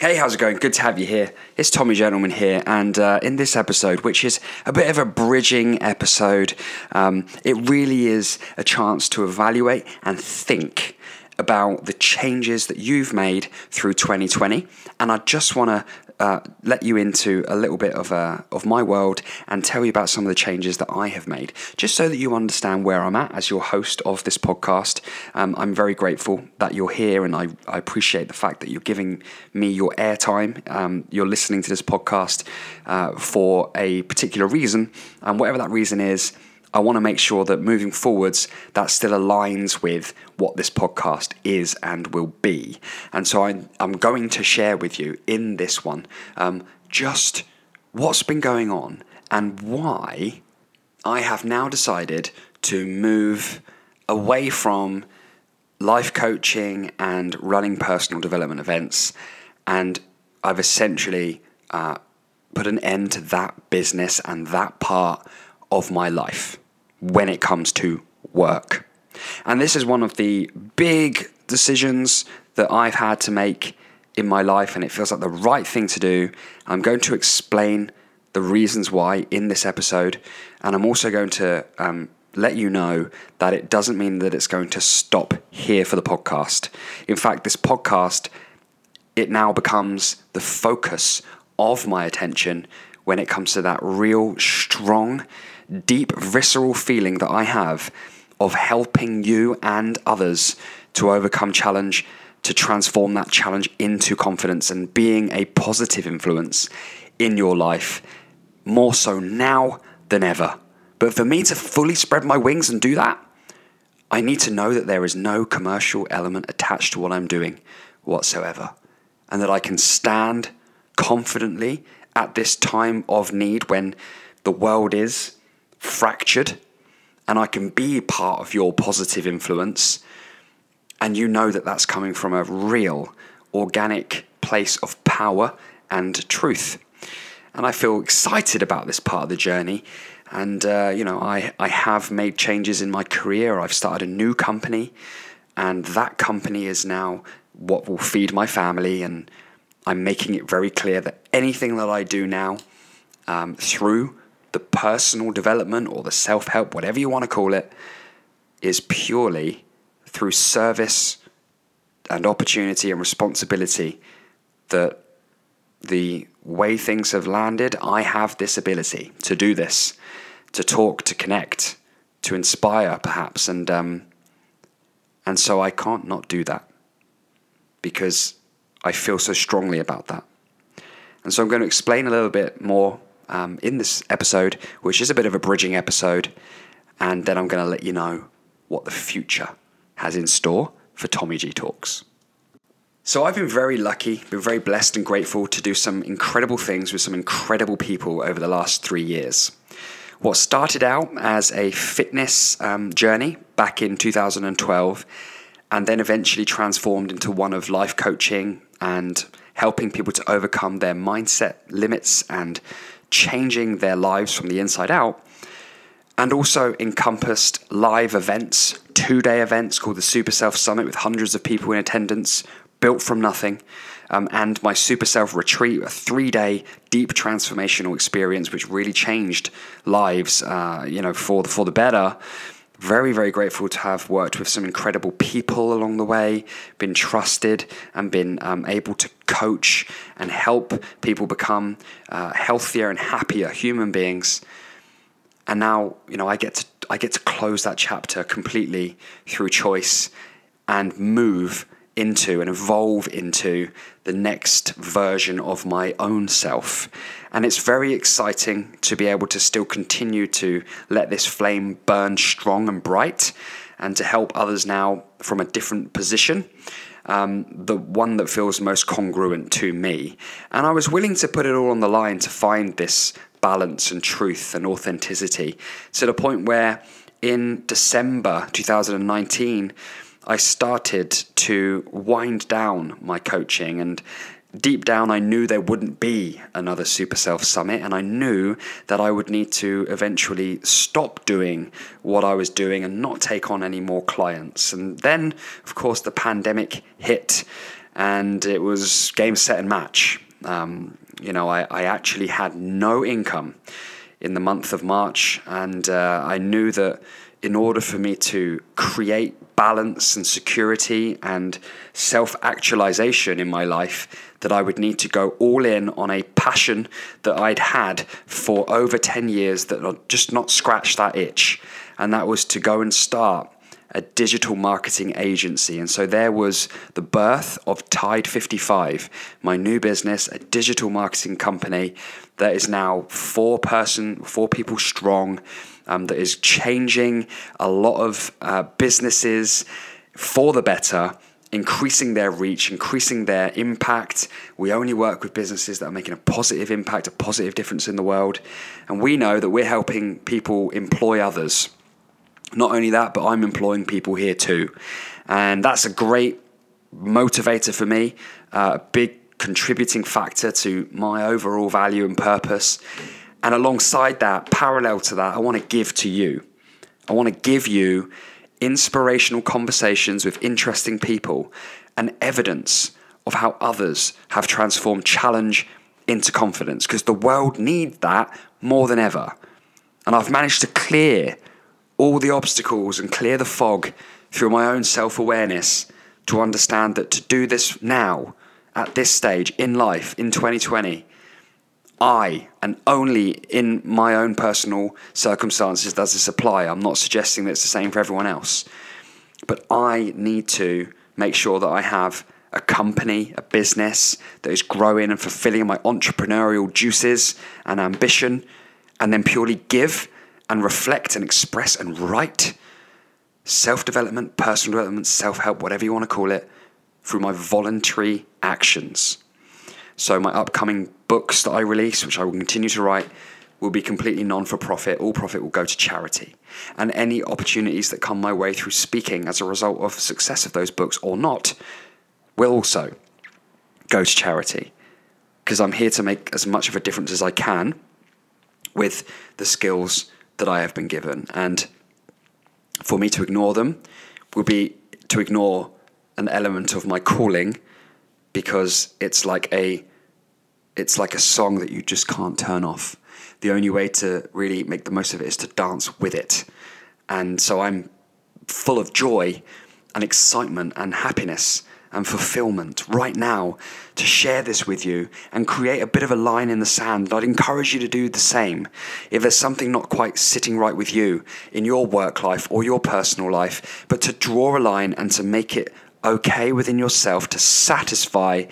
Hey, how's it going? Good to have you here. It's Tommy Gentleman here, and uh, in this episode, which is a bit of a bridging episode, um, it really is a chance to evaluate and think about the changes that you've made through 2020. And I just want to uh, let you into a little bit of, uh, of my world and tell you about some of the changes that I have made, just so that you understand where I'm at as your host of this podcast. Um, I'm very grateful that you're here and I, I appreciate the fact that you're giving me your airtime. Um, you're listening to this podcast uh, for a particular reason, and whatever that reason is, I want to make sure that moving forwards, that still aligns with what this podcast is and will be. And so I, am going to share with you in this one um, just what's been going on and why I have now decided to move away from life coaching and running personal development events. And I've essentially uh, put an end to that business and that part of my life when it comes to work. And this is one of the big decisions that I've had to make in my life, and it feels like the right thing to do. I'm going to explain the reasons why in this episode, and I'm also going to um, let you know that it doesn't mean that it's going to stop here for the podcast. In fact, this podcast, it now becomes the focus of my attention when it comes to that real strong deep, visceral feeling that I have of helping you and others to overcome challenge, to transform that challenge into confidence and being a positive influence in your life, more so now than ever. But for me to fully spread my wings and do that, I need to know that there is no commercial element attached to what I'm doing whatsoever, and that I can stand confidently at this time of need when the world is fractured and I can be part of your positive influence. And you know that that's coming from a real, organic place of power and truth. And I feel excited about this part of the journey. And, uh, you know, I, I have made changes in my career. I've started a new company, and that company is now what will feed my family. And I'm making it very clear that anything that I do now um, through the personal development or the self help, whatever you want to call it, is purely through service and opportunity and responsibility that the way things have landed, I have this ability to do this, to talk, to connect, to inspire, perhaps, and um, and so I can't not do that because I feel so strongly about that. And so I'm going to explain a little bit more um, in this episode, which is a bit of a bridging episode. And then I'm going to let you know what the future has in store for Tommy G Talks. So I've been very lucky, been very blessed and grateful to do some incredible things with some incredible people over the last three years. What started out as a fitness um, journey back in 2012 and then eventually transformed into one of life coaching and helping people to overcome their mindset limits and changing their lives from the inside out, and also encompassed live events, two day events called the Super Self Summit with hundreds of people in attendance, built from nothing. Um, and my Super Self Retreat, a three day deep transformational experience, which really changed lives, uh, you know, for for the better very, very grateful to have worked with some incredible people along the way, been trusted, and been um, able to coach and help people become uh, healthier and happier human beings. And now, you know, I get to I get to close that chapter completely through choice and move into and evolve into the next version of my own self. And it's very exciting to be able to still continue to let this flame burn strong and bright and to help others now from a different position. Um, the one that feels most congruent to me. And I was willing to put it all on the line to find this balance and truth and authenticity to the point where in December 2019, I started to wind down my coaching and deep down I knew there wouldn't be another Super Self Summit and I knew that I would need to eventually stop doing what I was doing and not take on any more clients. And then of course the pandemic hit and it was game, set, and match. Um, you know, I, I actually had no income in the month of March, and uh, I knew that in order for me to create balance and security and self actualization in my life, that I would need to go all in on a passion that I'd had for over 10 years that just not scratched that itch. And that was to go and start a digital marketing agency. And so there was the birth of Tide 55, my new business, a digital marketing company that is now four person, four people strong, um, that is changing a lot of uh, businesses for the better. Increasing their reach, increasing their impact. We only work with businesses that are making a positive impact, a positive difference in the world. And we know that we're helping people employ others not only that, but I'm employing people here too. And that's a great motivator for me, uh, a big contributing factor to my overall value and purpose. And alongside that, parallel to that, I want to give to you. I want to give you inspirational conversations with interesting people and evidence of how others have transformed challenge into confidence because the world needs that more than ever. And I've managed to clear all the obstacles and clear the fog through my own self awareness to understand that to do this now, at this stage in life, in 2020, I, and only in my own personal circumstances does this apply. I'm not suggesting that it's the same for everyone else. But I need to make sure that I have a company, a business that is growing and fulfilling my entrepreneurial juices and ambition, and then purely give and reflect and express and write self development, personal development, self help, whatever you want to call it, through my voluntary actions. So, my upcoming books that I release, which I will continue to write, will be completely non for profit. All profit will go to charity. And any opportunities that come my way through speaking as a result of success of those books or not will also go to charity. Because I'm here to make as much of a difference as I can with the skills that I have been given. And for me to ignore them will be to ignore an element of my calling because it's like a it's like a song that you just can't turn off. The only way to really make the most of it is to dance with it. And so I'm full of joy and excitement and happiness and fulfillment right now to share this with you and create a bit of a line in the sand. I'd encourage you to do the same. If there's something not quite sitting right with you in your work life or your personal life, but to draw a line and to make it okay within yourself to satisfy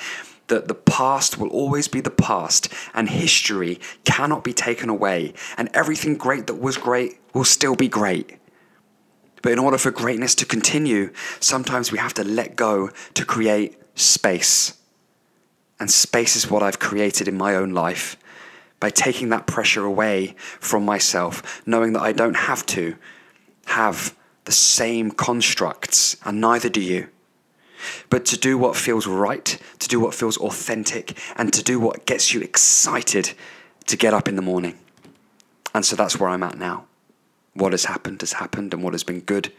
that the past will always be the past and history cannot be taken away and everything great that was great will still be great. But in order for greatness to continue, sometimes we have to let go to create space. And space is what I've created in my own life by taking that pressure away from myself, knowing that I don't have to have the same constructs, and neither do you. But to do what feels right, to do what feels authentic, and to do what gets you excited to get up in the morning. And so that's where I'm at now. What has happened has happened, and what has been good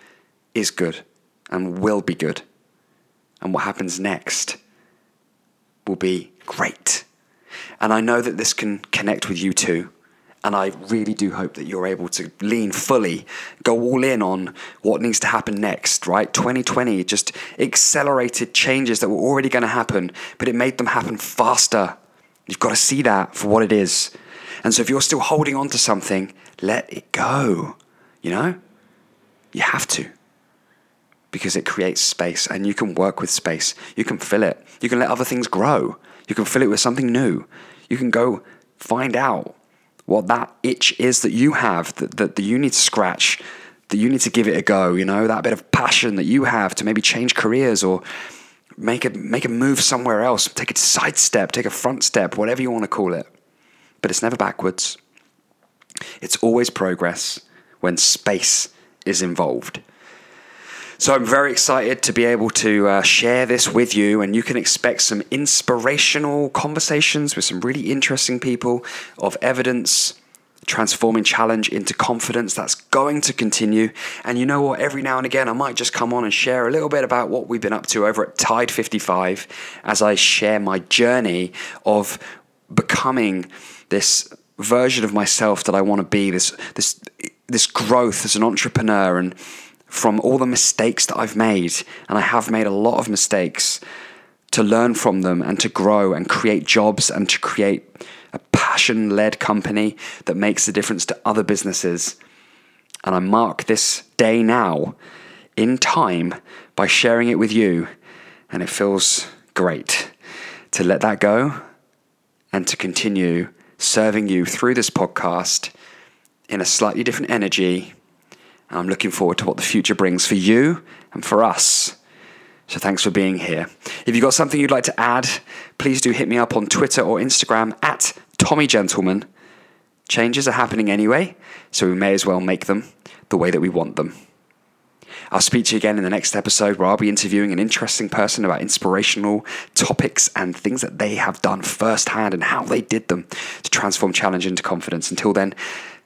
is good and will be good. And what happens next will be great. And I know that this can connect with you too. And I really do hope that you're able to lean fully, go all in on what needs to happen next, right? 2020 just accelerated changes that were already going to happen, but it made them happen faster. You've got to see that for what it is. And so if you're still holding on to something, let it go. You know? You have to. Because it creates space and you can work with space. You can fill it. You can let other things grow. You can fill it with something new. You can go find out what that itch is that you have, that, that, that you need to scratch, that you need to give it a go, you know, that bit of passion that you have to maybe change careers or make a make a move somewhere else, take a side step, take a front step, whatever you want to call it. But it's never backwards. It's always progress when space is involved. So I'm very excited to be able to uh, share this with you, and you can expect some inspirational conversations with some really interesting people of evidence transforming challenge into confidence that's going to continue. And you know what? Every now and again, I might just come on and share a little bit about what we've been up to over at Tide 55 as I share my journey of becoming this version of myself that I want to be, this, this, this growth as an entrepreneur, and from all the mistakes that I've made. And I have made a lot of mistakes to learn from them and to grow and create jobs and to create a passion led company that makes a difference to other businesses. And I mark this day now in time by sharing it with you. And it feels great to let that go and to continue serving you through this podcast in a slightly different energy. I'm looking forward to what the future brings for you and for us. So thanks for being here. If you've got something you'd like to add, please do hit me up on Twitter or Instagram at Tommy Gentleman. Changes are happening anyway, so we may as well make them the way that we want them. I'll speak to you again in the next episode where I'll be interviewing an interesting person about inspirational topics and things that they have done firsthand and how they did them to transform challenge into confidence. Until then,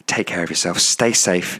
take care of yourself, stay safe,